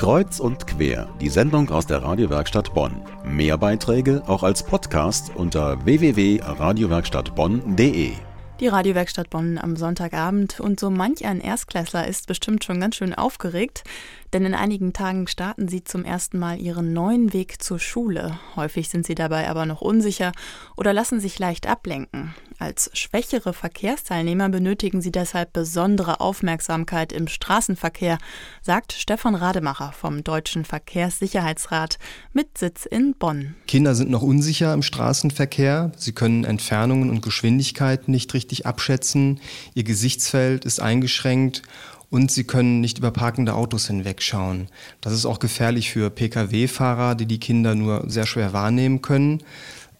Kreuz und quer, die Sendung aus der Radiowerkstatt Bonn. Mehr Beiträge auch als Podcast unter www.radiowerkstattbonn.de. Die Radiowerkstatt Bonn am Sonntagabend und so manch ein Erstklässler ist bestimmt schon ganz schön aufgeregt, denn in einigen Tagen starten sie zum ersten Mal ihren neuen Weg zur Schule. Häufig sind sie dabei aber noch unsicher oder lassen sich leicht ablenken. Als schwächere Verkehrsteilnehmer benötigen sie deshalb besondere Aufmerksamkeit im Straßenverkehr, sagt Stefan Rademacher vom Deutschen Verkehrssicherheitsrat mit Sitz in Bonn. Kinder sind noch unsicher im Straßenverkehr. Sie können Entfernungen und Geschwindigkeiten nicht richtig abschätzen. Ihr Gesichtsfeld ist eingeschränkt und sie können nicht über parkende Autos hinwegschauen. Das ist auch gefährlich für Pkw-Fahrer, die die Kinder nur sehr schwer wahrnehmen können.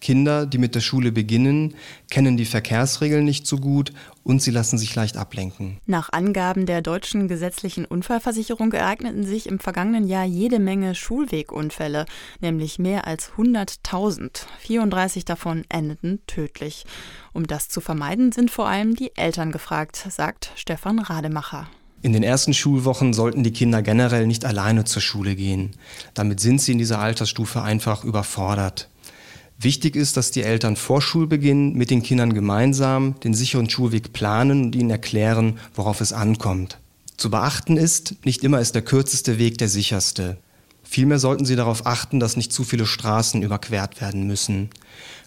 Kinder, die mit der Schule beginnen, kennen die Verkehrsregeln nicht so gut und sie lassen sich leicht ablenken. Nach Angaben der deutschen gesetzlichen Unfallversicherung ereigneten sich im vergangenen Jahr jede Menge Schulwegunfälle, nämlich mehr als 100.000. 34 davon endeten tödlich. Um das zu vermeiden, sind vor allem die Eltern gefragt, sagt Stefan Rademacher. In den ersten Schulwochen sollten die Kinder generell nicht alleine zur Schule gehen. Damit sind sie in dieser Altersstufe einfach überfordert. Wichtig ist, dass die Eltern vor Schulbeginn mit den Kindern gemeinsam den sicheren Schulweg planen und ihnen erklären, worauf es ankommt. Zu beachten ist, nicht immer ist der kürzeste Weg der sicherste. Vielmehr sollten Sie darauf achten, dass nicht zu viele Straßen überquert werden müssen.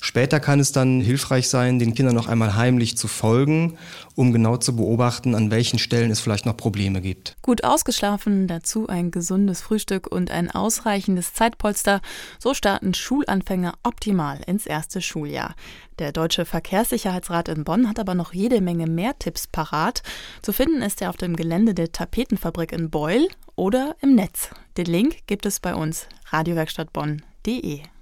Später kann es dann hilfreich sein, den Kindern noch einmal heimlich zu folgen, um genau zu beobachten, an welchen Stellen es vielleicht noch Probleme gibt. Gut ausgeschlafen, dazu ein gesundes Frühstück und ein ausreichendes Zeitpolster, so starten Schulanfänger optimal ins erste Schuljahr. Der Deutsche Verkehrssicherheitsrat in Bonn hat aber noch jede Menge mehr Tipps parat. Zu finden ist er auf dem Gelände der Tapetenfabrik in Beul oder im Netz. Den Link gibt es bei uns radiowerkstattbonn.de.